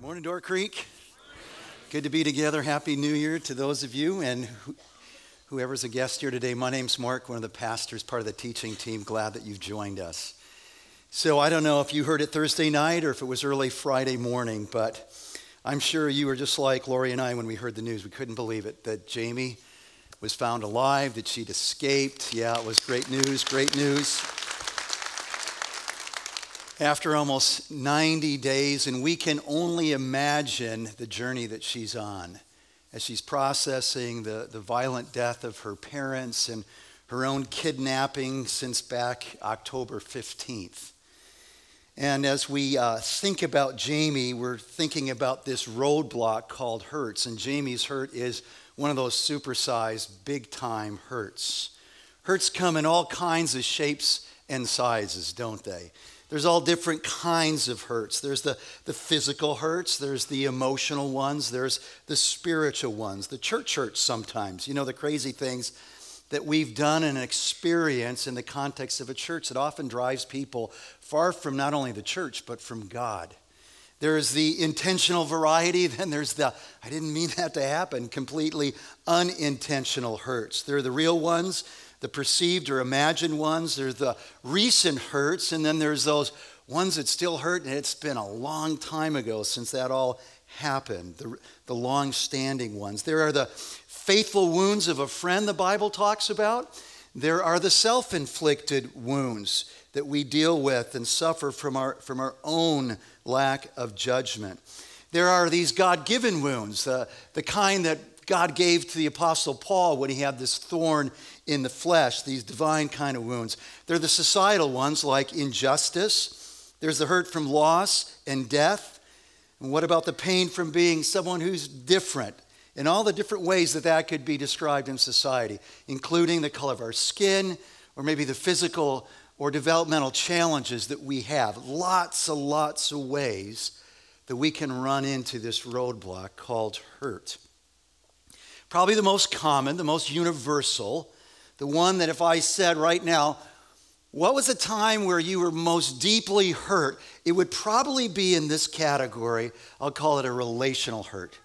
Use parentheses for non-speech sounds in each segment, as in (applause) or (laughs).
Morning, Door Creek. Good to be together. Happy New Year to those of you and whoever's a guest here today. My name's Mark, one of the pastors, part of the teaching team. Glad that you've joined us. So, I don't know if you heard it Thursday night or if it was early Friday morning, but I'm sure you were just like Lori and I when we heard the news. We couldn't believe it that Jamie was found alive, that she'd escaped. Yeah, it was great news, great news after almost 90 days, and we can only imagine the journey that she's on as she's processing the, the violent death of her parents and her own kidnapping since back October 15th. And as we uh, think about Jamie, we're thinking about this roadblock called hurts. And Jamie's hurt is one of those supersized, big time hurts. Hurts come in all kinds of shapes and sizes, don't they? There's all different kinds of hurts. There's the, the physical hurts, there's the emotional ones, there's the spiritual ones, the church hurts sometimes. You know, the crazy things that we've done and experienced in the context of a church that often drives people far from not only the church, but from God. There's the intentional variety, (laughs) then there's the, I didn't mean that to happen, completely unintentional hurts. There are the real ones the perceived or imagined ones, there's the recent hurts, and then there's those ones that still hurt, and it's been a long time ago since that all happened, the, the long standing ones. There are the faithful wounds of a friend the Bible talks about. There are the self inflicted wounds that we deal with and suffer from our, from our own lack of judgment. There are these God given wounds, the, the kind that God gave to the Apostle Paul when he had this thorn in the flesh, these divine kind of wounds. They're the societal ones like injustice, there's the hurt from loss and death. And what about the pain from being someone who's different? In all the different ways that that could be described in society, including the color of our skin, or maybe the physical or developmental challenges that we have. Lots and lots of ways that we can run into this roadblock called hurt. Probably the most common, the most universal, the one that if I said right now, what was a time where you were most deeply hurt? It would probably be in this category. I'll call it a relational hurt,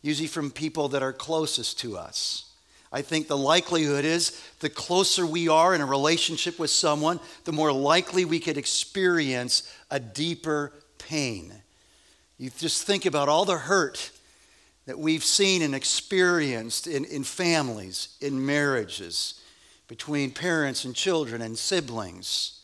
usually from people that are closest to us. I think the likelihood is the closer we are in a relationship with someone, the more likely we could experience a deeper pain. You just think about all the hurt that we've seen and experienced in, in families, in marriages, between parents and children and siblings,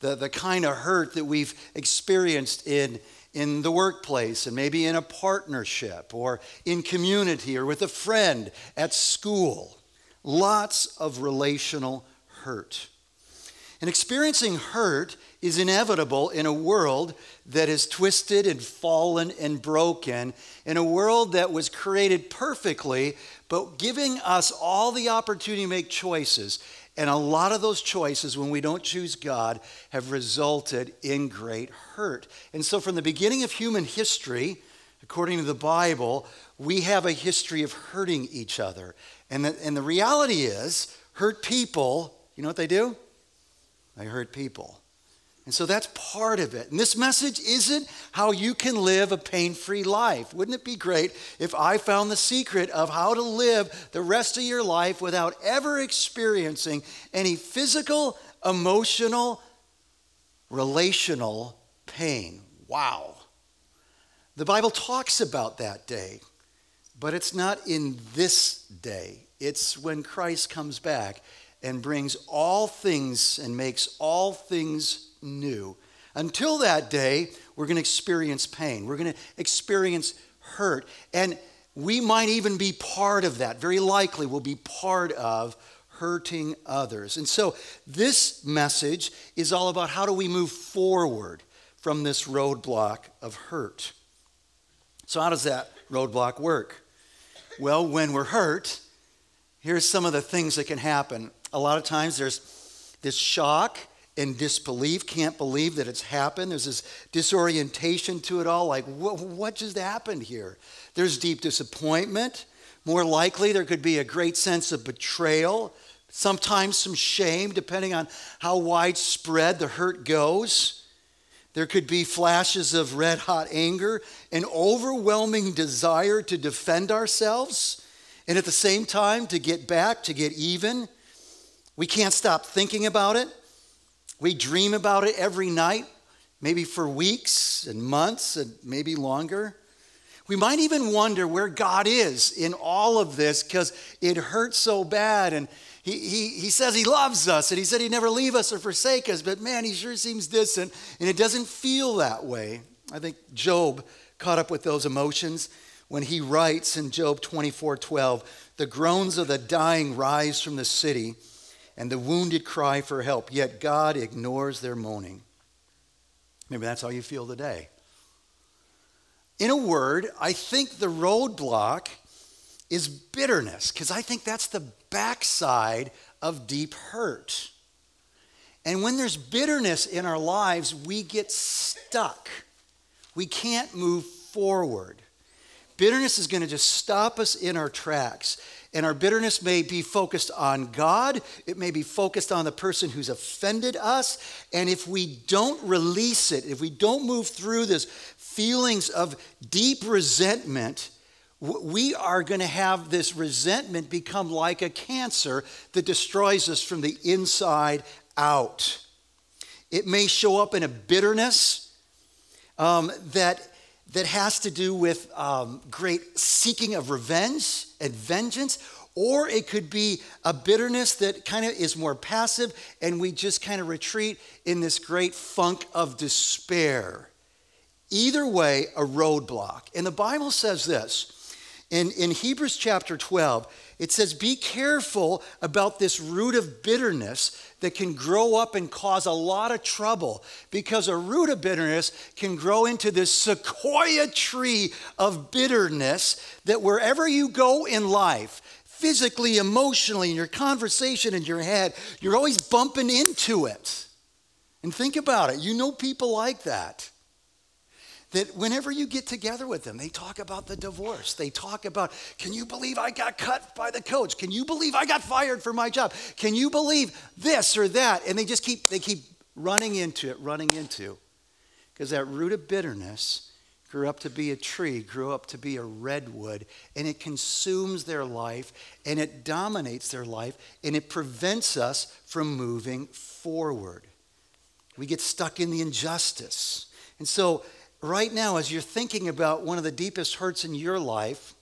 the, the kind of hurt that we've experienced in, in the workplace and maybe in a partnership or in community or with a friend at school. Lots of relational hurt. And experiencing hurt is inevitable in a world that is twisted and fallen and broken, in a world that was created perfectly, but giving us all the opportunity to make choices. And a lot of those choices, when we don't choose God, have resulted in great hurt. And so, from the beginning of human history, according to the Bible, we have a history of hurting each other. And the, and the reality is, hurt people, you know what they do? They hurt people. And so that's part of it. And this message isn't how you can live a pain free life. Wouldn't it be great if I found the secret of how to live the rest of your life without ever experiencing any physical, emotional, relational pain? Wow. The Bible talks about that day, but it's not in this day. It's when Christ comes back and brings all things and makes all things new. Until that day, we're going to experience pain. We're going to experience hurt. And we might even be part of that. Very likely, we'll be part of hurting others. And so, this message is all about how do we move forward from this roadblock of hurt. So, how does that roadblock work? Well, when we're hurt, here's some of the things that can happen. A lot of times there's this shock and disbelief, can't believe that it's happened. There's this disorientation to it all, like, what, what just happened here? There's deep disappointment. More likely, there could be a great sense of betrayal, sometimes some shame, depending on how widespread the hurt goes. There could be flashes of red hot anger, an overwhelming desire to defend ourselves, and at the same time to get back, to get even. We can't stop thinking about it. We dream about it every night, maybe for weeks and months and maybe longer. We might even wonder where God is in all of this because it hurts so bad. And he, he, he says he loves us and he said he'd never leave us or forsake us, but man, he sure seems distant and it doesn't feel that way. I think Job caught up with those emotions when he writes in Job 24 12, the groans of the dying rise from the city and the wounded cry for help, yet God ignores their moaning. Maybe that's how you feel today. In a word, I think the roadblock is bitterness, because I think that's the backside of deep hurt. And when there's bitterness in our lives, we get stuck. We can't move forward. Bitterness is going to just stop us in our tracks. And our bitterness may be focused on God, it may be focused on the person who's offended us. And if we don't release it, if we don't move through this feelings of deep resentment, we are going to have this resentment become like a cancer that destroys us from the inside out. It may show up in a bitterness um, that, that has to do with um, great seeking of revenge and vengeance, or it could be a bitterness that kind of is more passive and we just kind of retreat in this great funk of despair. Either way, a roadblock. And the Bible says this in, in Hebrews chapter 12, it says, Be careful about this root of bitterness that can grow up and cause a lot of trouble because a root of bitterness can grow into this sequoia tree of bitterness that wherever you go in life, physically, emotionally, in your conversation, in your head, you're always bumping into it. And think about it. You know people like that that whenever you get together with them, they talk about the divorce. They talk about, can you believe I got cut by the coach? Can you believe I got fired from my job? Can you believe this or that? And they just keep, they keep running into it, running into. Because that root of bitterness grew up to be a tree, grew up to be a redwood, and it consumes their life and it dominates their life and it prevents us from moving forward. We get stuck in the injustice. And so right now, as you're thinking about one of the deepest hurts in your life,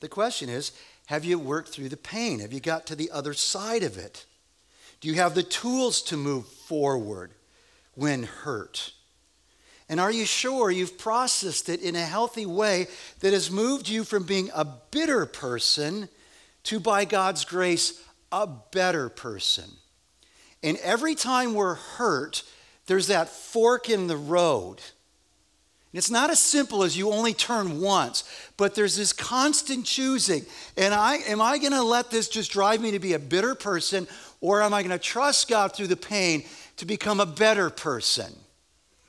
the question is have you worked through the pain? Have you got to the other side of it? Do you have the tools to move forward when hurt? And are you sure you've processed it in a healthy way that has moved you from being a bitter person to, by God's grace, a better person? And every time we're hurt, there's that fork in the road it's not as simple as you only turn once, but there's this constant choosing. And I am I going to let this just drive me to be a bitter person or am I going to trust God through the pain to become a better person?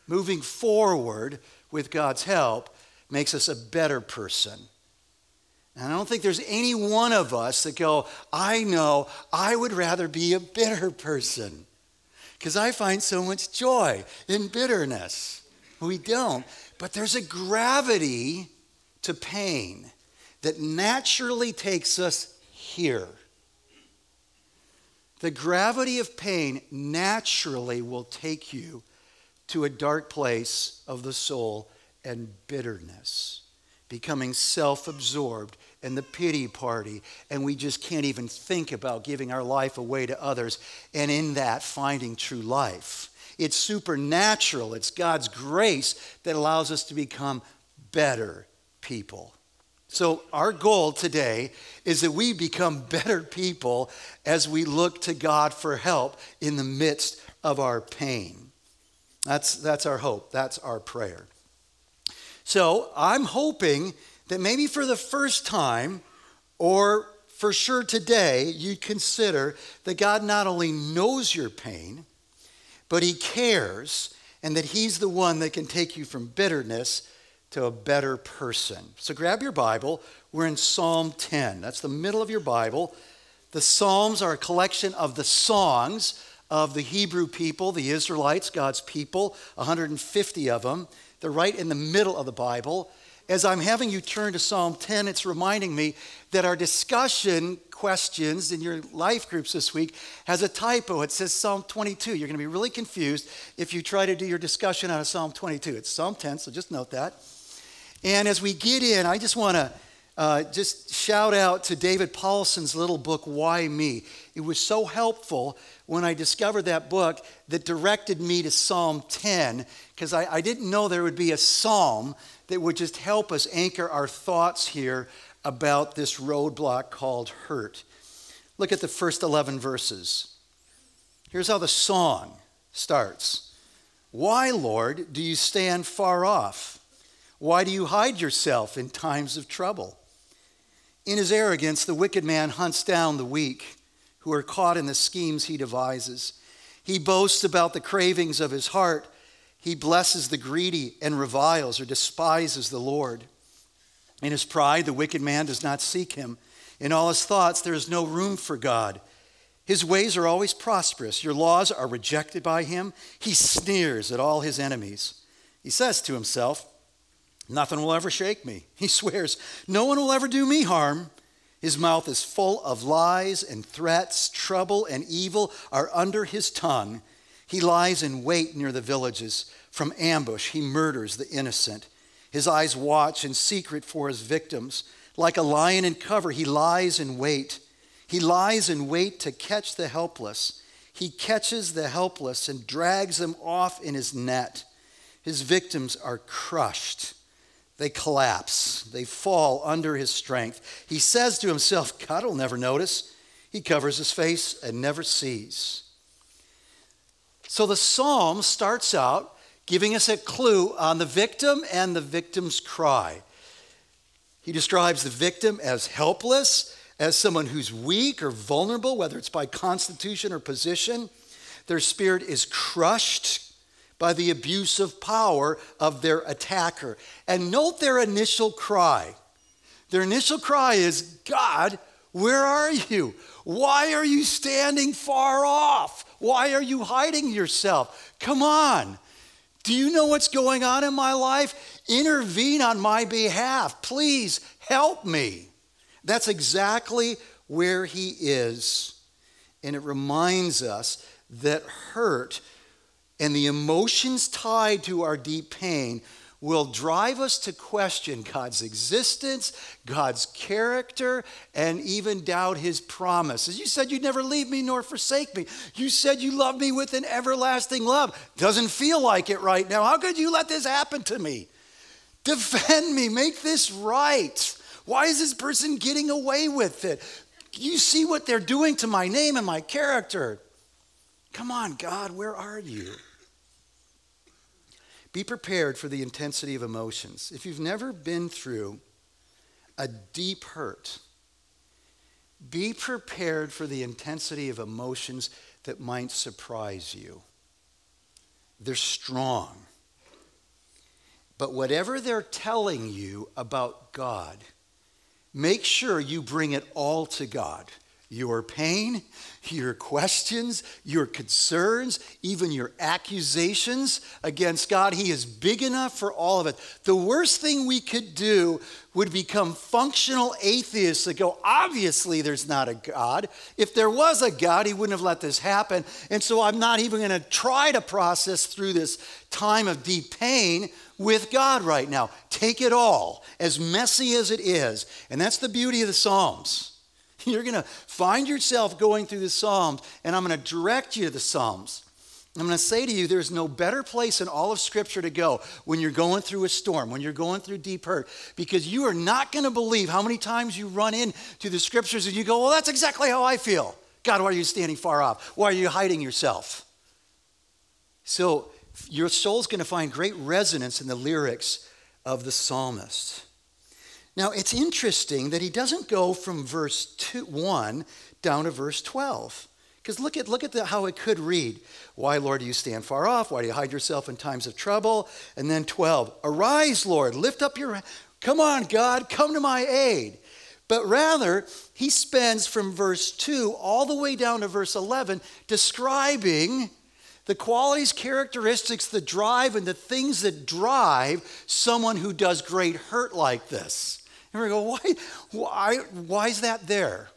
Moving forward with God's help makes us a better person. And I don't think there's any one of us that go, I know I would rather be a bitter person because I find so much joy in bitterness. We don't. But there's a gravity to pain that naturally takes us here. The gravity of pain naturally will take you to a dark place of the soul and bitterness, becoming self absorbed and the pity party, and we just can't even think about giving our life away to others, and in that, finding true life. It's supernatural. It's God's grace that allows us to become better people. So, our goal today is that we become (laughs) better people as we look to God for help in the midst of our pain. That's, that's our hope. That's our prayer. So, I'm hoping that maybe for the first time, or for sure today, you'd consider that God not only knows your pain, but He cares, and that He's the one that can take you from bitterness to a better person. So grab your Bible. We're in Psalm 10. That's the middle of your Bible. The Psalms are a collection of the songs of the Hebrew people, the Israelites, God's people, 150 of them. They're right in the middle of the Bible. As I'm having you turn to Psalm 10, it's reminding me that our discussion questions in your life groups this week has a typo. It says Psalm 22. You're going to be really confused if you try to do your discussion out of Psalm 22. It's Psalm 10, so just note that. And as we get in, I just want to uh, just shout out to David Powlison's little book, Why Me? It was so helpful when I discovered that book that directed me to Psalm 10, because I, I didn't know there would be a psalm that would just help us anchor our thoughts here about this roadblock called hurt. Look at the first 11 verses. Here's how the song starts Why, Lord, do you stand far off? Why do you hide yourself in times of trouble? In his arrogance, the wicked man hunts down the weak who are caught in the schemes he devises. He boasts about the cravings of his heart. He blesses the greedy and reviles or despises the Lord. In his pride, the wicked man does not seek him. In all his thoughts, there is no room for God. His ways are always prosperous. Your laws are rejected by him. He sneers at all his enemies. He says to himself, Nothing will ever shake me. (laughs) He swears, No one will ever do me harm. His mouth is full of lies and threats. Trouble and evil are under his tongue. He lies in wait near the villages. From ambush, he murders the innocent. His eyes watch in secret for his victims. Like a lion in cover, he lies in wait. He lies in wait to catch the helpless. He catches the helpless and drags them off in his net. His victims are crushed they collapse, they fall under his strength. He says to himself, God will never notice. He covers his face and never sees. So the psalm starts out giving us a clue on the victim and the victim's cry. He describes the victim as helpless, as someone who's weak or vulnerable, whether it's by constitution or position. Their spirit is crushed by the abuse of power of their attacker. And note their initial cry. Their initial cry is, God, where are you? Why are you standing far off? Why are you hiding yourself? Come on. Do you know what's going on in my life? Intervene on my behalf. Please help me. That's exactly where he is. And it reminds us that hurt and the emotions tied to our deep pain will drive us to question God's existence, God's character, and even doubt his promises. You said you'd never leave me nor forsake me. You said you love me with an everlasting love. Doesn't feel like it right now. How could you let this happen to me? Defend me, make this right. Why is this person getting away with it? You see what they're doing to my name and my character. Come on, God, where are you? Be prepared for the intensity of emotions. If you've never been through a deep hurt, be prepared for the intensity of emotions that might surprise you. They're strong. But whatever they're telling you about God, make sure you bring it all to God your pain, your questions, your concerns, even your accusations against God. He is big enough for all of it. The worst thing we could do would become functional atheists that go, obviously, there's not a God. If there was a God, He wouldn't have let this happen. And so I'm not even going to try to process through this time of deep pain with God right now. Take it all, as messy as it is. And that's the beauty of the Psalms. (laughs) You're going to find yourself going through the Psalms, and I'm going to direct you to the Psalms. I'm going to say to you, there's no better place in all of Scripture to go when you're going through a storm, when you're going through deep hurt, because you are not going to believe how many times you run into the Scriptures and you go, Well, that's exactly how I feel. God, why are you standing far off? Why are you hiding yourself? So, your soul's going to find great resonance in the lyrics of the psalmist. Now, it's interesting that he doesn't go from verse two, 1 down to verse 12. Because look at, look at the, how it could read. Why, Lord, do you stand far off? Why do you hide yourself in times of trouble? And then 12, arise, Lord, lift up your, come on, God, come to my aid. But rather, he spends from verse 2 all the way down to verse 11 describing the qualities, characteristics, the drive, and the things that drive someone who does great hurt like this. And we go, why, why, why is that there?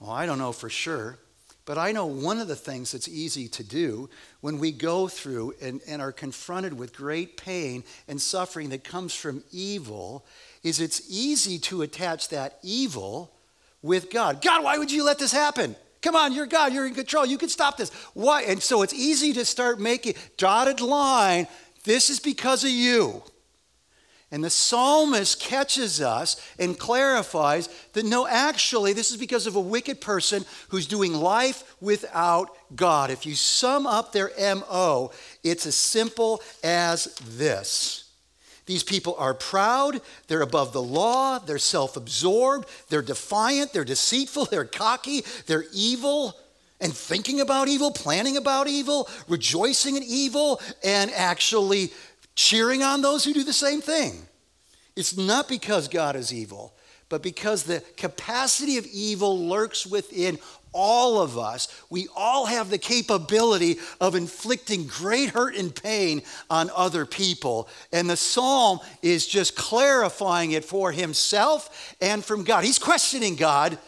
Well, I don't know for sure. But I know one of the things that's easy to do when we go through and, and are confronted with great pain and suffering that comes from evil is it's easy to attach that evil with God. God, why would you let this happen? Come on, you're God, you're in control, you can stop this. Why? And so it's easy to start making dotted line. This is because of you. And the psalmist catches us and clarifies that no, actually, this is because of a wicked person who's doing life without God. If you sum up their MO, it's as simple as this. These people are proud, they're above the law, they're self absorbed, they're defiant, they're deceitful, they're cocky, they're evil and thinking about evil, planning about evil, rejoicing in evil, and actually cheering on those who do the same thing. It's not because God is evil, but because the capacity of evil lurks within all of us. We all have the capability of inflicting great hurt and pain on other people. And the psalm is just clarifying it for himself and from God. He's questioning God.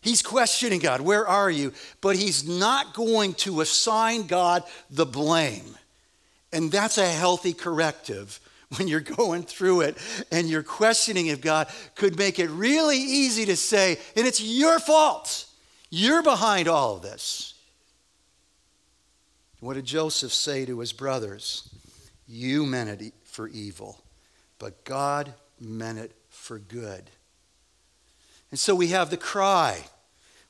He's questioning God, where are you? But he's not going to assign God the blame. And that's a healthy corrective when you're (laughs) going through it and you're questioning if God could make it really easy to say, and it's your fault. You're behind all of this. What did Joseph say to his brothers? You meant it for evil, but God meant it for good. And so we have the cry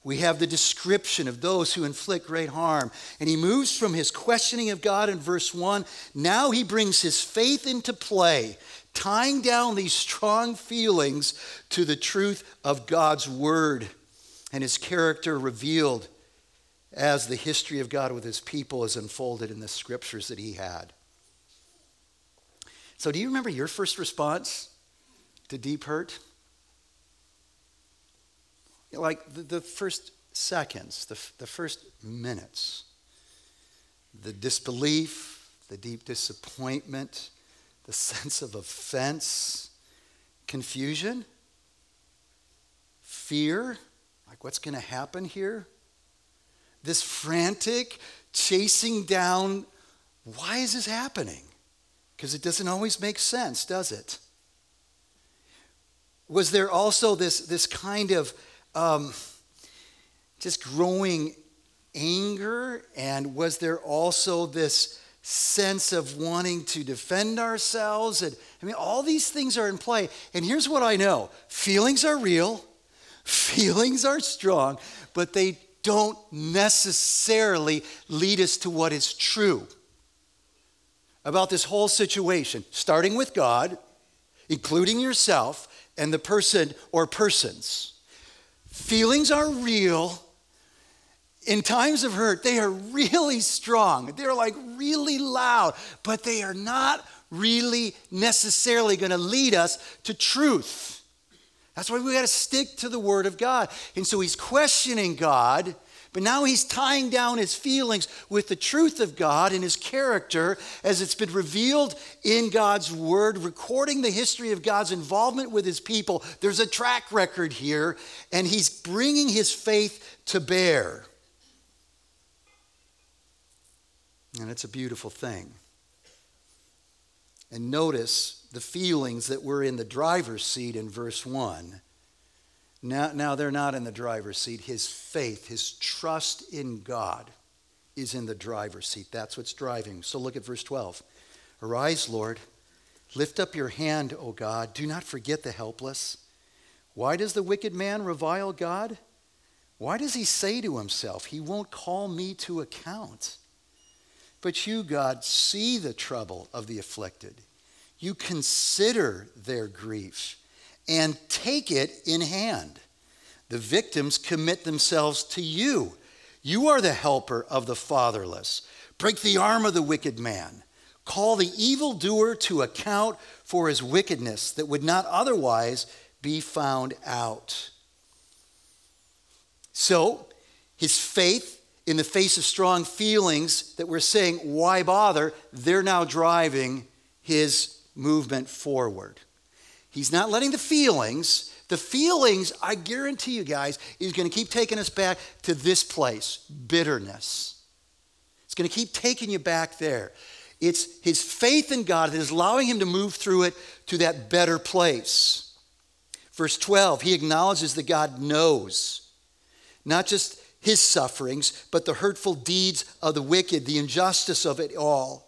we have the description of those who inflict great harm. And he moves from his questioning of God in verse 1. Now he brings his faith into play, tying down these strong feelings to the truth of God's word and his character revealed as the history of God with his people is unfolded in the scriptures that he had. So, do you remember your first response to deep hurt? Like the, the first seconds, the, the first minutes, the disbelief, the deep disappointment, the (laughs) sense of offense, confusion, fear, like what's going to happen here? This frantic chasing down, why is this happening? Because it doesn't always make sense, does it? Was there also this, this kind of um, just growing anger? And was there also this sense of wanting to defend ourselves? And I mean, all these things are in play. And here's what I know feelings are real, (laughs) feelings are strong, but they don't necessarily lead us to what is true about this whole situation, starting with God, including yourself, and the person or persons. Feelings are real. In times of hurt, they are really strong. They're like really loud, but they are not really necessarily going to lead us to truth. That's why we got to stick to the Word of God. And so he's questioning God but now he's tying down his feelings with the truth of God and his character as it's been revealed in God's word, recording the history of God's involvement with his people. There's a track record here, and he's bringing his faith to bear. And it's a beautiful thing. And notice the feelings that were in the driver's seat in verse 1 now, now they're not in the driver's seat. His faith, his trust in God is in the driver's seat. That's what's driving. So look at verse 12. Arise, Lord. Lift up your hand, O God. Do not forget the helpless. Why does the wicked man revile God? Why does he say to himself, He won't call me to account? But you, God, see the trouble of the afflicted. You consider their grief and take it in hand. The victims commit themselves to you. You are the helper of the fatherless. Break the arm of the wicked man. Call the evildoer to account for his wickedness that would not otherwise be found out. So, his faith in the face of strong feelings that we're saying, why bother? They're now driving his movement forward. He's not letting the feelings, the feelings, I guarantee you guys, is going to keep taking us back to this place bitterness. It's going to keep taking you back there. It's his faith in God that is allowing him to move through it to that better place. Verse 12, he acknowledges that God knows not just his sufferings, but the hurtful deeds of the wicked, the injustice of it all.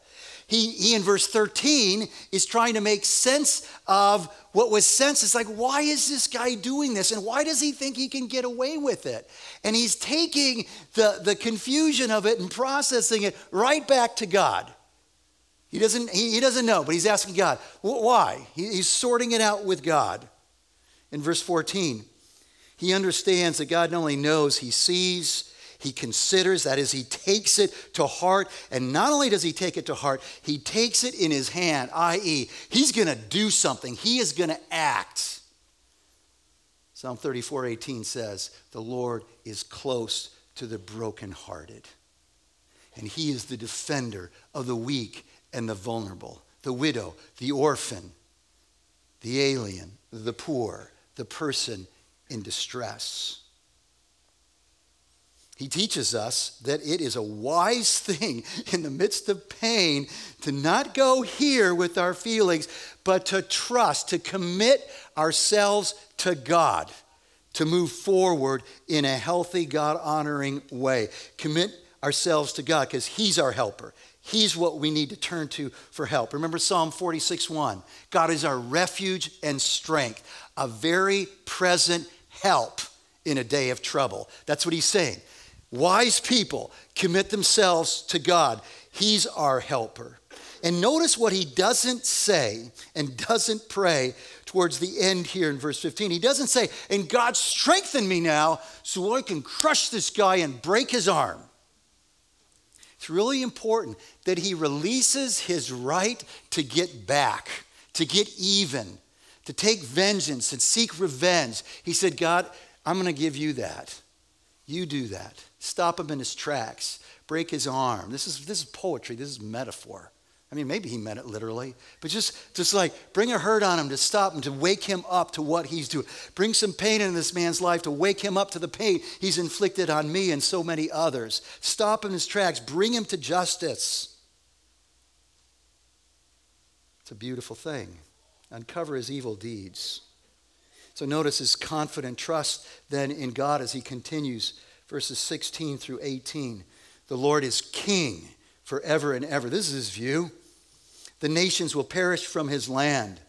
He, he in verse 13 is trying to make sense of what was sense. It's like, why is this guy doing this? And why does he think he can get away with it? And he's taking the, the confusion of it and processing it right back to God. He doesn't, he, he doesn't know, but he's asking God, why? He, he's sorting it out with God. In verse 14, he understands that God not only knows, he sees, he considers, that is, he takes it to heart. And not only does he take it to heart, he takes it in his hand, i.e., he's going to do something, he is going to act. Psalm 34 18 says, The Lord is close to the brokenhearted, and he is the defender of the weak and the vulnerable, the widow, the orphan, the alien, the poor, the person in distress. He teaches us that it is a wise (laughs) thing in the midst of pain to not go here with our feelings, but to trust, to commit ourselves to God, to move forward in a healthy, God honoring way. Commit ourselves to God because He's our helper. He's what we need to turn to for help. Remember Psalm 46 1. God is our refuge and strength, a very present help in a day of trouble. That's what He's saying. Wise people commit themselves to God. He's our helper. And notice what he doesn't say and doesn't pray towards the end here in verse 15. He doesn't say, And God strengthen me now so I can crush this guy and break his arm. It's really important that he releases his right to get back, to get even, to take vengeance and seek revenge. He said, God, I'm going to give you that. You do that stop him in his tracks, break his arm. This is, this is poetry, this is metaphor. I mean, maybe he meant it literally, but just, just like bring a hurt on him to stop him, to wake him up to what he's doing. Bring some pain in this man's life to wake him up to the pain he's inflicted on me and so many others. Stop him in his tracks, bring him to justice. It's a beautiful thing. Uncover his evil deeds. So notice his confident trust then in God as he continues verses 16 through 18. The Lord is king forever and ever. This is his view. The nations will perish from his land.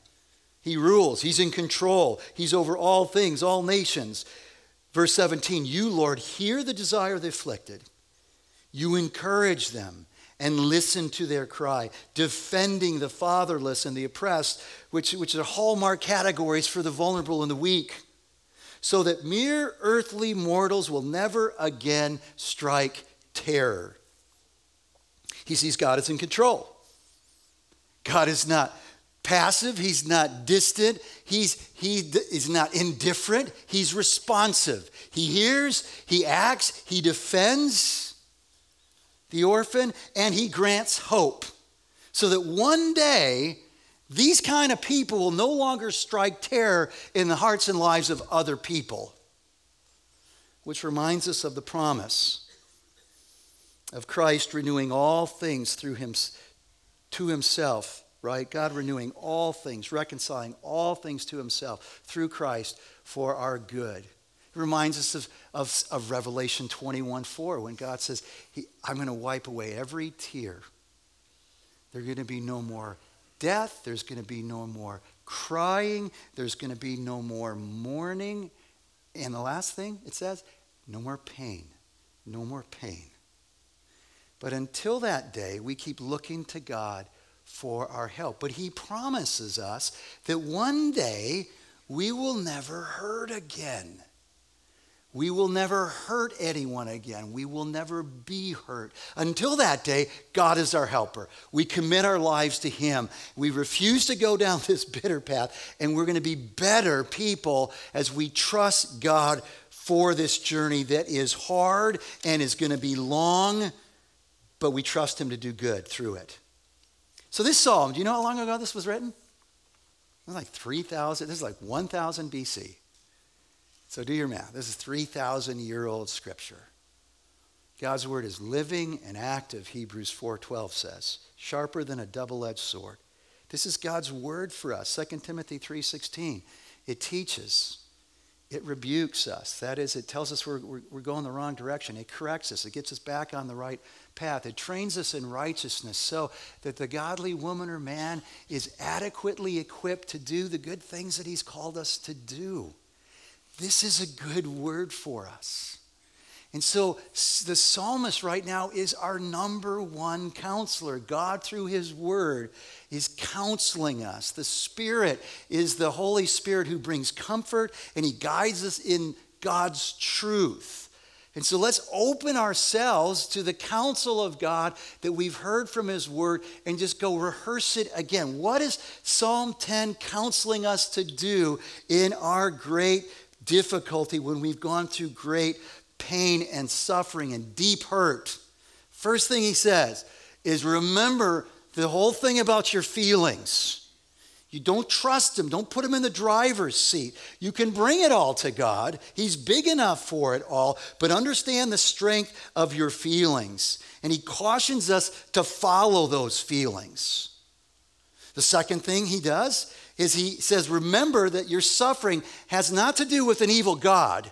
He rules, he's in control, he's over all things, all nations. Verse 17 You, Lord, hear the desire of the afflicted. You encourage them and listen to their cry, defending the fatherless and the oppressed, which, which are hallmark categories for the vulnerable and the weak so that mere earthly mortals will never again strike terror. He sees God is in control. God is not passive, he's not distant, he's, he is not indifferent, he's responsive. He hears, he acts, he defends the orphan, and he grants hope. So that one day these kind of people will no longer strike terror in the hearts and lives of other people. Which reminds us of the promise of Christ renewing all things through him to himself, right? God renewing all things, reconciling all things to himself through Christ for our good. It reminds us of, of, of Revelation 21 4 when God says, I'm going to wipe away every tear. There's going to be no more death, there's going to be no more crying, there's going to be no more mourning. And the last thing it says, no more pain. No more pain. But until that day, we keep looking to God for our help. But He promises us that one day we will never hurt again. We will never hurt anyone again. We will never be hurt. Until that day, God is our helper. We commit our lives to Him. We refuse to go down (laughs) this bitter path, and we're going to be better people as we trust God for this journey that is hard and is going to be long, but we trust Him to do good through it. So, this psalm, do you know how long ago this was written? It was like 3,000, this is like 1,000 BC. So do your math. This is 3,000 year old scripture. God's word is living and active, Hebrews 4:12 says, sharper than a double-edged sword. This is God's word for us. 2 Timothy 3:16. It teaches. It rebukes us. That is, it tells us we're, we're, we're going the wrong direction. It corrects us. It gets us back on the right path. It trains us in righteousness so that the godly woman or man is adequately equipped to do the good things that he's called us to do. This is a good word for us. And so the psalmist right now is our number one counselor. God, through his word, is counseling us. The Spirit is the Holy Spirit who brings comfort and he guides us in God's truth. And so let's open ourselves to the counsel of God that we've heard from His Word and just go rehearse it again. What is Psalm 10 counseling us to do in our great difficulty, when we've gone through great pain and suffering and deep hurt, first thing he says is remember the whole thing about your feelings. You don't trust him. Don't put him in the driver's seat. You can bring it all to God. He's big enough for it all, but understand the strength of your feelings. And he cautions us to follow those feelings. The second thing he does is he says, Remember that your suffering has not to do with an evil God,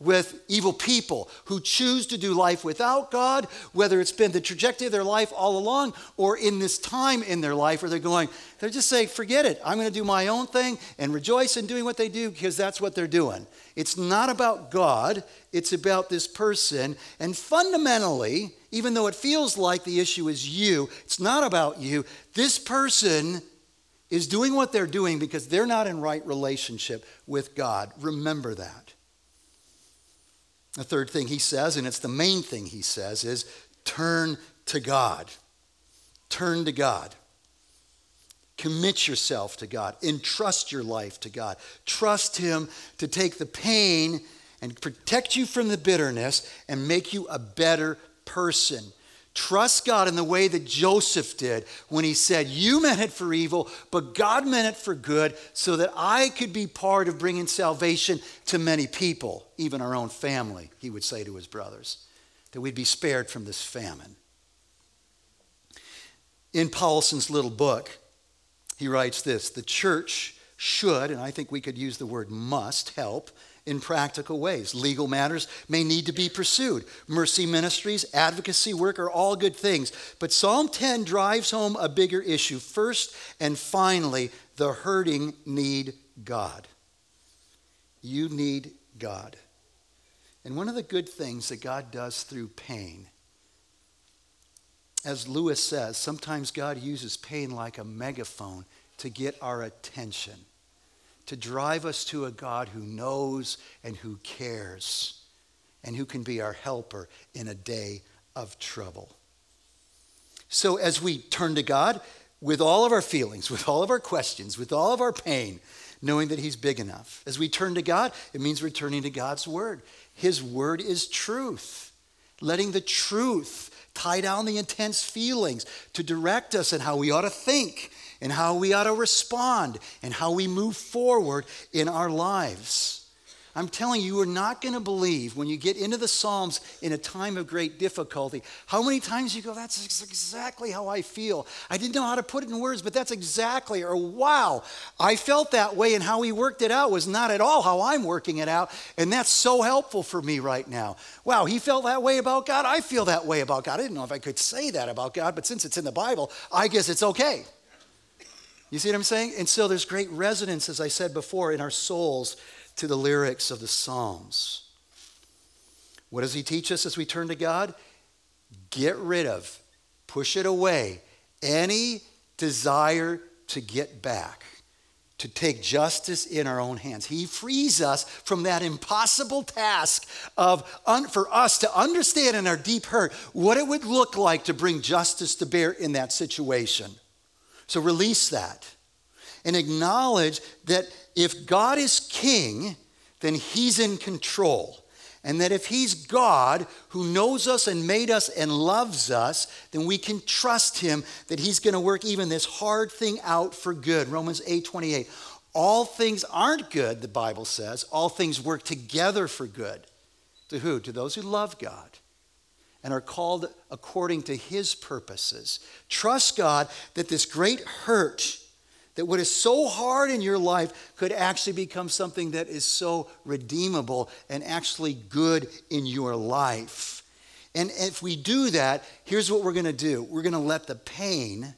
with evil people who choose to do life without God, whether it's been the trajectory of their life all along or in this time in their life where they're going, they're just saying, Forget it. I'm going to do my own thing and rejoice in doing what they do because that's what they're doing. It's not about God, it's about this person. And fundamentally, even though it feels like the issue is you, it's not about you. This person is doing what they're doing because they're not in right relationship with God. Remember that. The third thing he says, and it's the main thing he says, is turn to God. Turn to God. Commit yourself to God. Entrust your life to God. Trust Him to take the pain and protect you from the bitterness and make you a better person. Trust God in the way that Joseph did when he said, You meant it for evil, but God meant it for good, so that I could be part of bringing salvation to many people, even our own family, he would say to his brothers, that we'd be spared from this famine. In Powlison's little book, he writes this The church should, and I think we could use the word must, help in practical ways. Legal matters may need to be pursued. Mercy ministries, advocacy work are all good things. But Psalm 10 drives home a bigger issue. First and finally, the hurting need God. You need God. And one of the good things that God does through pain, as Lewis says, sometimes God uses pain like a megaphone to get our attention to drive us to a God who knows and who cares and who can be our helper in a day of trouble. So, as we turn to God with all of our feelings, (laughs) with all of our questions, with all of our pain, knowing that He's big enough, as we turn to God, it means returning to God's Word. His Word is truth, letting the truth tie down the intense feelings to direct us in how we ought to think and how we ought to respond and how we move forward in our lives. I'm telling you, you are not going to believe when you get into the Psalms in a time of great difficulty how many times you go, That's exactly how I feel. I didn't know how to put it in words, but that's exactly, or wow, I felt that way, and how he worked it out was not at all how I'm working it out, and that's so helpful for me right now. Wow, he felt that way about God. I feel that way about God. I didn't know if I could say that about God, but since it's in the Bible, I guess it's okay. You see what I'm saying? And so there's great resonance, as I said before, in our souls to the lyrics of the Psalms. What does he teach us as we turn to God? Get rid of, push it away, any desire to get back, to take justice in our own hands. He frees us from that impossible task of un, for us to understand in our deep hurt what it would look like to bring justice to bear in that situation. So release that and acknowledge that if God is king, then he's in control. And that if He's God who knows us and made us and loves us, then we can trust Him that He's going to work even this hard thing out for good. Romans 8 28. All things aren't good, the Bible says. All things work together for good. To who? To those who love God and are called according to His purposes. Trust God that this great hurt that what is so hard in your life could actually become something that is so redeemable and actually good in your life. And if we do that, here's what we're going to do we're going to let the pain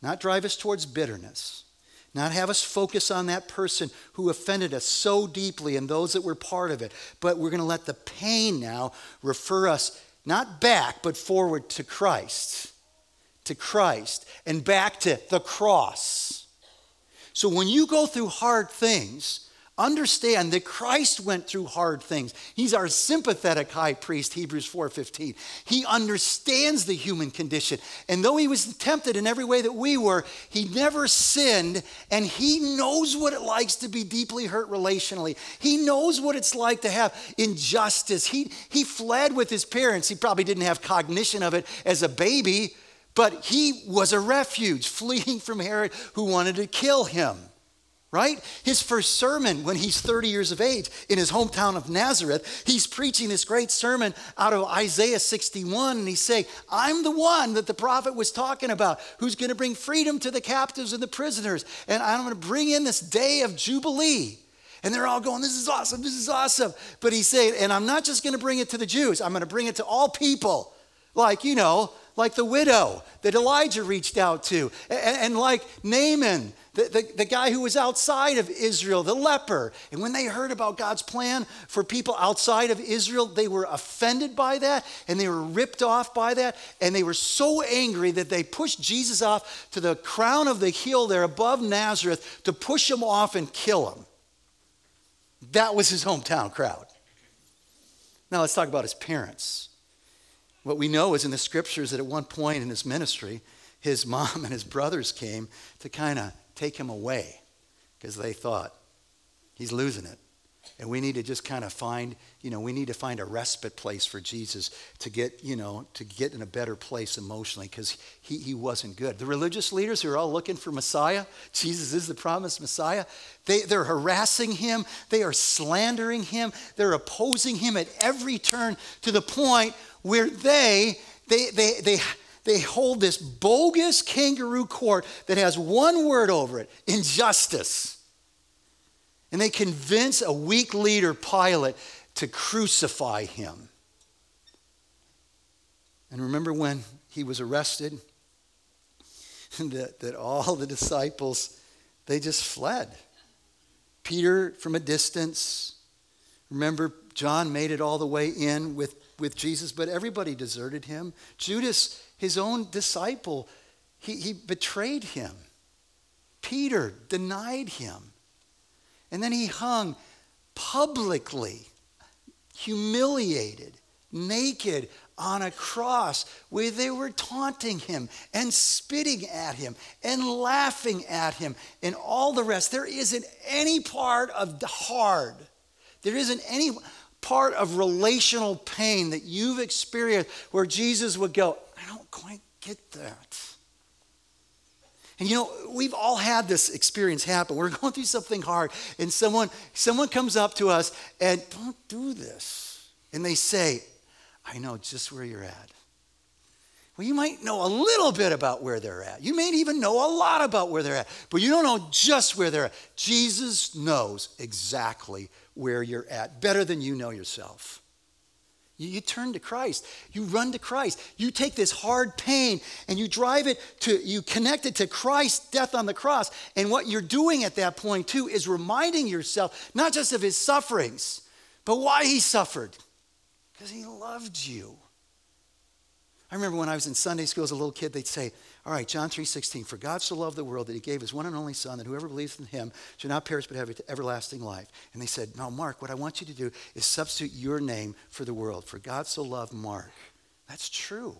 not drive us towards bitterness, not have us focus on that person who offended us so deeply and those that were part of it, but we're going to let the pain now refer us not back, but forward to Christ, to Christ, and back to the cross. So when you go through hard things, understand that Christ went through hard things. He's our sympathetic high priest, Hebrews 4:15. He understands the human condition. And though he was tempted in every way that we were, he never sinned and he knows what it likes to be deeply hurt relationally. He knows what it's like to have injustice. He he fled with his parents. He probably didn't have cognition of it as a baby but he was a refuge, (laughs) fleeing from Herod who wanted to kill him. Right? His first sermon when he's 30 years of age in his hometown of Nazareth, he's preaching this great sermon out of Isaiah 61. And he's saying, I'm the one that the prophet was talking about who's going to bring freedom to the captives and the prisoners. And I'm going to bring in this day of Jubilee. And they're all going, This is awesome, this is awesome. But he's saying, And I'm not just going to bring it to the Jews, I'm going to bring it to all people. Like, you know, like the widow that Elijah reached out to, and, and like Naaman, the, the, the, guy who was outside of Israel, the leper. And when they heard about God's plan for people outside of Israel, they were offended by that and they were ripped off by that. And they were so angry that they pushed Jesus off to the crown of the hill there above Nazareth to push him off and kill him. That was his hometown crowd. Now let's talk about his parents. What we know is in the scriptures that at one point in his ministry, his (laughs) mom and his brothers came to kind of take him away because they thought he's losing it. And we need to just kind of find, you know, we need to find a respite place for Jesus to get, you know, to get in a better place emotionally because he, he wasn't good. The religious leaders who are all looking for Messiah, Jesus is the promised Messiah, they, they're harassing him, they are slandering him, they're opposing him at every turn to the point where they, they, they, they, they hold this bogus kangaroo court that has one word over it injustice. And they convince a weak leader, Pilate, to crucify him. And remember when he was arrested? (laughs) that, that all the disciples, they just fled. Peter from a distance. Remember, John made it all the way in with with Jesus, but everybody deserted him. Judas, his own disciple, he, he betrayed him. Peter denied him. And then he hung publicly, humiliated, naked on a cross where they were taunting him and spitting at him and laughing at him and all the rest. There isn't any part of the hard. There isn't any part of relational pain that you've experienced where Jesus would go, I don't quite get that. And you know, we've all had this experience happen. We're (laughs) going through something hard, and someone, someone comes up to us and don't do this. And they say, I know just where you're at. Well, you might know a little bit about where they're at. You may even know a lot about where they're at, but you don't know just where they're at. Jesus knows exactly where you're at, better than you know yourself. You, you, turn to Christ. You run to Christ. You take this hard pain and you drive it to, you connect it to Christ's death on the cross. And what you're doing at that point, too, is reminding yourself not just of his sufferings, but why he suffered. Because he loved you. I remember when I was in Sunday school as a little kid, they'd say, all right, John 3.16, for God so loved the world that he gave his one and only son that whoever believes in him should not perish but have everlasting life. And they said, now, Mark, what I want you to do is substitute your name for the world. For God so loved Mark. That's true.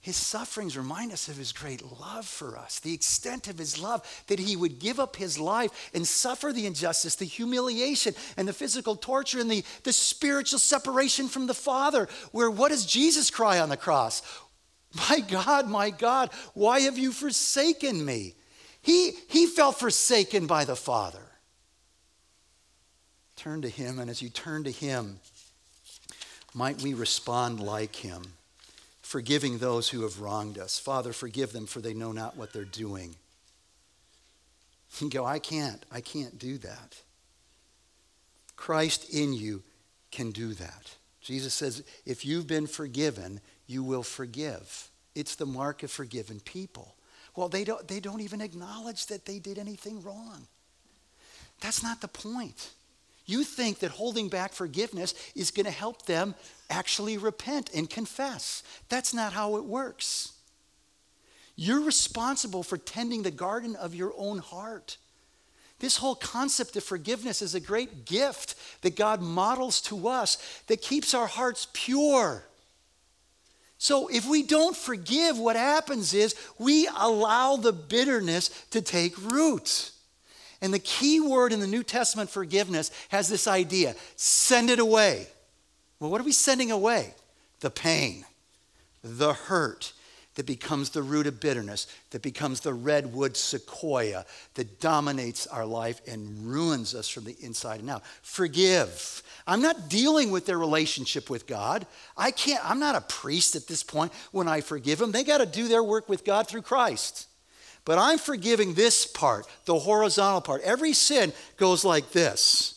His sufferings remind us of his great love for us, the extent of his love, that he would give up his life and suffer the injustice, the humiliation, and the physical torture, and the, the spiritual separation from the Father. Where what does Jesus cry on the cross? My God, my God, why have you forsaken me? He, he felt forsaken by the Father. Turn to him, and as you turn to him, might we respond like him? forgiving those who have wronged us. Father, forgive them, for they know not what they're doing. (laughs) You go, I can't. I can't do that. Christ in you can do that. Jesus says, if you've been forgiven, you will forgive. It's the mark of forgiven people. Well, they don't, they don't even acknowledge that they did anything wrong. That's not the point. You think that holding back forgiveness is going to help them actually repent and confess. That's not how it works. You're responsible for tending the garden of your own heart. This whole concept of forgiveness is a great gift that God models to us that keeps our hearts pure. So if we don't forgive, what happens is we allow the bitterness to take root. And the key word in the New Testament forgiveness has this idea send it away. Well, what are we sending away? The pain, the hurt that becomes the root of bitterness, that becomes the redwood sequoia that dominates our life and ruins us from the inside and out. Forgive. I'm not dealing with their relationship with God. I can't, I'm not a priest at this point when I forgive them. They got to do their work with God through Christ. But I'm forgiving this part, the horizontal part. Every sin goes like this.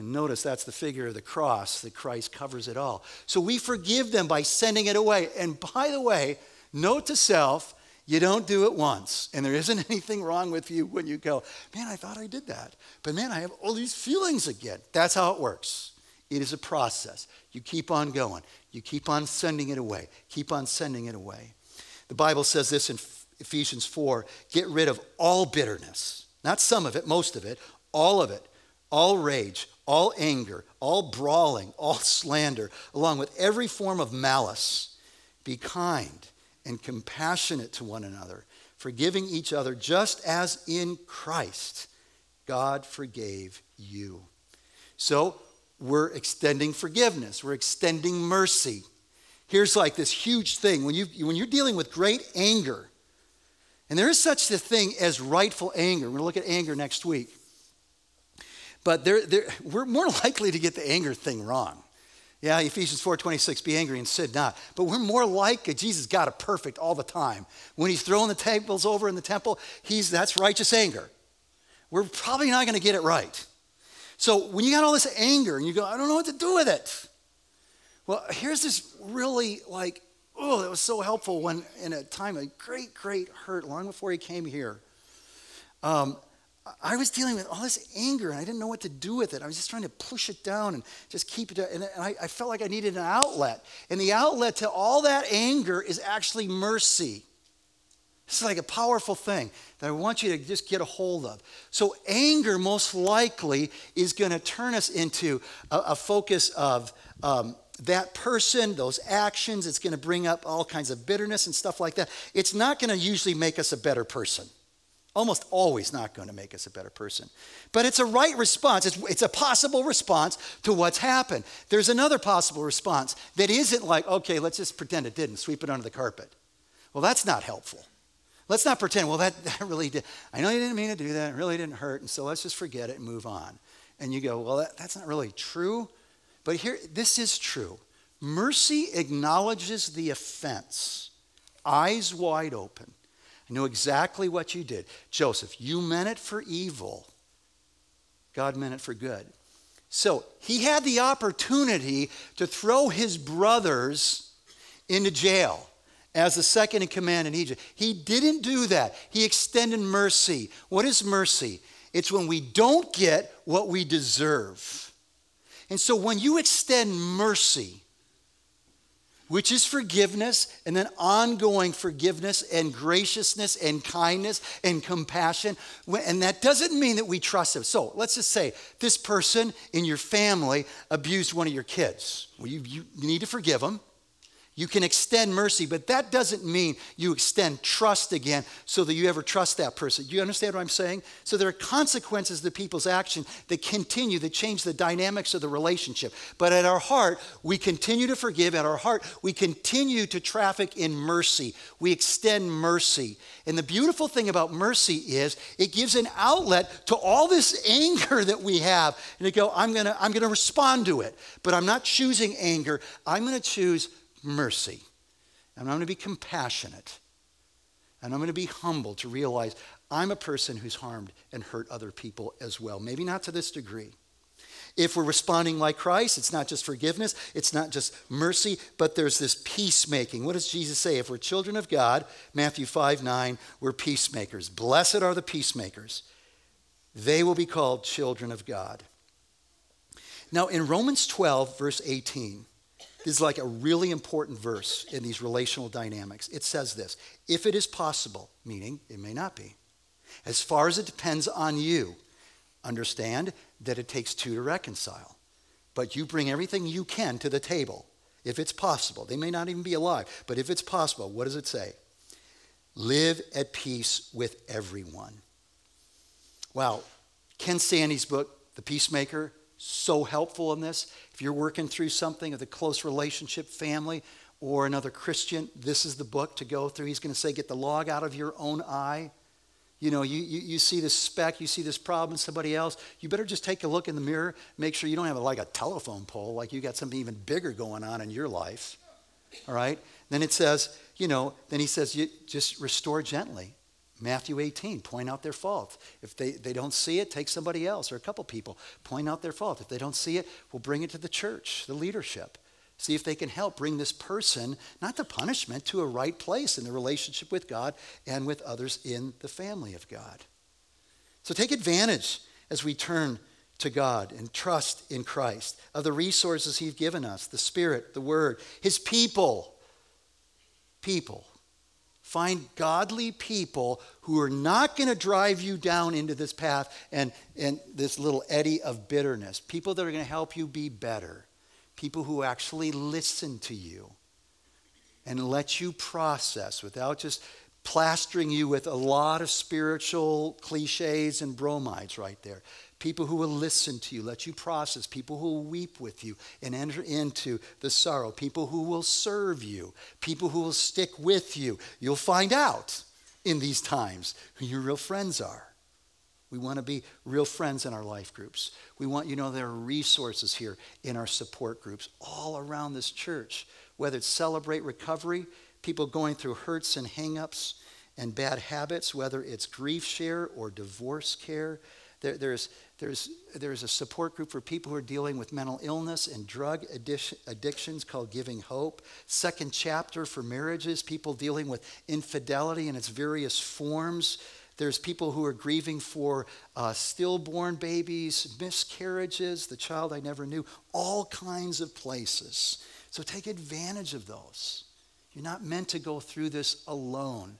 And notice that's the figure of the cross that Christ covers it all. So we forgive them by sending it away. And by the way, note to self, you don't do it once. And there isn't (laughs) anything wrong with you when you go, man, I thought I did that. But man, I have all these feelings again. That's how it works. It is a process. You keep on going. You keep on sending it away. Keep on sending it away. The Bible says this in Ephesians 4 get rid of all bitterness, not some of it, most of it, all of it, all rage, all anger, all brawling, all slander, along with every form of malice. Be kind and compassionate to one another, forgiving each other just as in Christ God forgave you. So we're extending forgiveness, we're extending mercy. Here's like this huge thing when, you, when you're dealing with great anger, and there is such a thing as rightful anger. We're going to look at anger next week. But there, there, we're more (laughs) likely to get the anger thing wrong. Yeah, Ephesians 4:26, be angry and sin not. But we're more like Jesus got it perfect all the time. When he's throwing the tables over in the temple, he's that's righteous anger. We're probably not going to get it right. So when you got all this anger and you go, I don't know what to do with it. Well, here's this really like oh, that was so helpful when in a time of great, great hurt, long before he came here. Um, I was dealing with all this anger and I didn't know what to do with it. I was just trying to push it down and just keep it down. And I, I felt like I needed an outlet. And the outlet to all that anger is actually mercy. This is like a powerful thing that I want you to just get a hold of. So, anger most likely is going to turn us into a, a focus of um, that person, those actions, it's going to bring up all kinds of bitterness and stuff like that. It's not going to usually make us a better person. Almost always not going to make us a better person. But it's a right response. It's, it's a possible response to what's happened. There's another possible response that isn't like, okay, let's just pretend it didn't, sweep it under the carpet. Well, that's not helpful. Let's not pretend, well, that, (laughs) that really did. I know you didn't mean to do that. It really didn't hurt. And so let's just forget it and move on. And you go, well, that, that's not really true. But here, this is true. Mercy acknowledges the offense, eyes wide open. I know exactly what you did. Joseph, you meant it for evil. God meant it for good. So he had the opportunity to throw his brothers into jail as the second in command in Egypt. He didn't do that. He extended mercy. What is mercy? It's when we don't get what we deserve. And so when you extend mercy, which is forgiveness, and then ongoing forgiveness and graciousness and kindness and compassion. And that doesn't mean that we trust them. So let's just say this person in your family abused one of your kids. Well, you, you need to forgive them. You can extend mercy, but that doesn't mean you extend trust again so that you ever trust that person. Do you understand what I'm saying? So there are consequences to people's action that continue, that change the dynamics of the relationship. But at our heart, we continue to forgive. At our heart, we continue to traffic in mercy. We extend mercy. And the beautiful thing about mercy is it gives an outlet to all this anger (laughs) that we have. And to go, I'm gonna, I'm gonna respond to it. But I'm not choosing anger. I'm gonna choose mercy. And I'm going to be compassionate. And I'm going to be humble to realize I'm a person who's harmed and hurt other people as well. Maybe not to this degree. If we're responding like Christ, it's not just forgiveness, it's not just mercy, but there's this peacemaking. What does Jesus say? If we're children of God, Matthew 5 9, we're peacemakers. Blessed are the peacemakers, they will be called children of God. Now, in Romans 12, verse 18, this is like a really important verse in these relational dynamics. It says this if it is possible, meaning it may not be, as far as it depends on you, understand that it takes two to reconcile. But you bring everything you can to the table if it's possible. They may not even be alive, but if it's possible, what does it say? Live at peace with everyone. Wow. Ken Sande's book, The Peacemaker, so helpful in this. If you're working through something with a close relationship, family, or another Christian, this is the book to go through. He's going to say, get the log out of your own eye. You know, you, you, you see this speck, you see this problem in somebody else. You better just take a look in the mirror, make sure you don't have like a telephone pole, like you got something even bigger going on in your life. All right? Then it says, you know, then he says, you just restore gently. Matthew 18, point out their fault. If they, they don't see it, take somebody else or a couple people. Point out their fault. If they don't see it, we'll bring it to the church, the leadership. See if they can help bring this person, not to punishment, to a right place in the relationship with God and with others in the family of God. So take advantage as we turn to God and trust in Christ of the resources He's given us the Spirit, the Word, His people. People Find godly people who are not going to drive you down into this path and, and this little eddy of bitterness. People that are going to help you be better. People who actually listen to you and let you process without just plastering you with a lot of spiritual cliches and bromides right there people who will listen to you, let you process, people who will weep with you and enter into the sorrow, people who will serve you, people who will stick with you. You'll find out in these times who your real friends are. We want to be real friends in our life groups. We want you to know there are resources here in our support groups all around this church, whether it's Celebrate Recovery, people going through hurts and hangups and bad habits, whether it's GriefShare or DivorceCare. There, there's, there's, there's a support group for people who are dealing with mental illness and drug addictions called Giving Hope. Second chapter for marriages, people dealing with infidelity in its various forms. There's people who are grieving for uh, stillborn babies, miscarriages, the child I never knew, all kinds of places. So take advantage of those. You're not meant to go through this alone.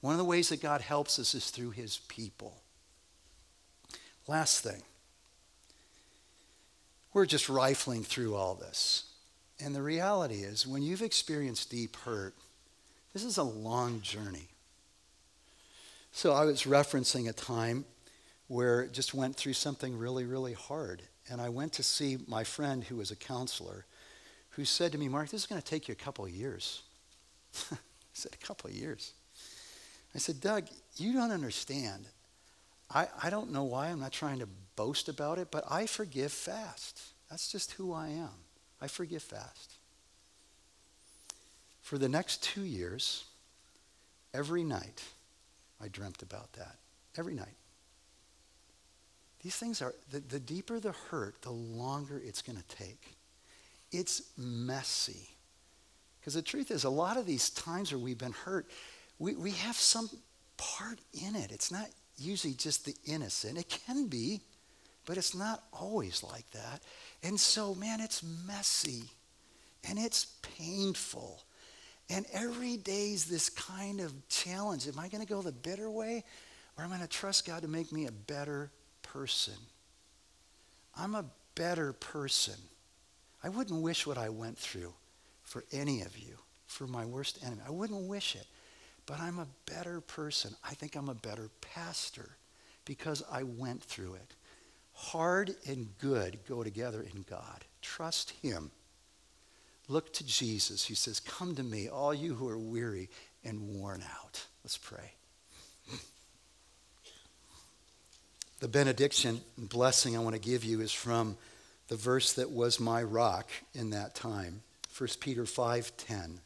One of the ways that God helps us is through his people. Last thing. We're just rifling through all this. And the reality is, when you've experienced deep hurt, this is a long journey. So I was referencing a time where it just went through something really, really hard. And I went to see my friend who was a counselor who said to me, Mark, this is going to take you a couple of years. (laughs) I said, a couple of years. I said, Doug, you don't understand. I, I don't know why. I'm not trying to boast about it, but I forgive fast. That's just who I am. I forgive fast. For the next two years, every night, I dreamt about that. Every night. These things are, the, the deeper the hurt, the longer it's going to take. It's messy. Because the truth is, a lot of these times where we've been hurt, we, we have some part in it. It's not usually just the innocent. It can be, but it's not always like that. And so, man, it's messy. And it's painful. And every day is this kind of challenge. Am I going to go the bitter way or am I going to trust God to make me a better person? I'm a better person. I wouldn't wish what I went through for any of you, for my worst enemy. I wouldn't wish it. But I'm a better person. I think I'm a better pastor because I went through it. Hard and good go together in God. Trust Him. Look to Jesus. He says, Come to me, all you who are weary and worn out. Let's pray. The benediction and blessing I want to give you is from the verse that was my rock in that time 1 Peter 5:10.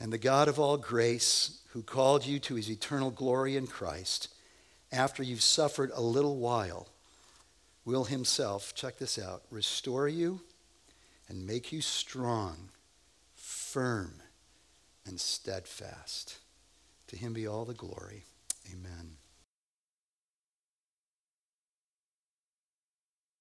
And the God of all grace, who called you to his eternal glory in Christ, after you've suffered a little while, will himself, check this out, restore you and make you strong, firm, and steadfast. To him be all the glory. Amen.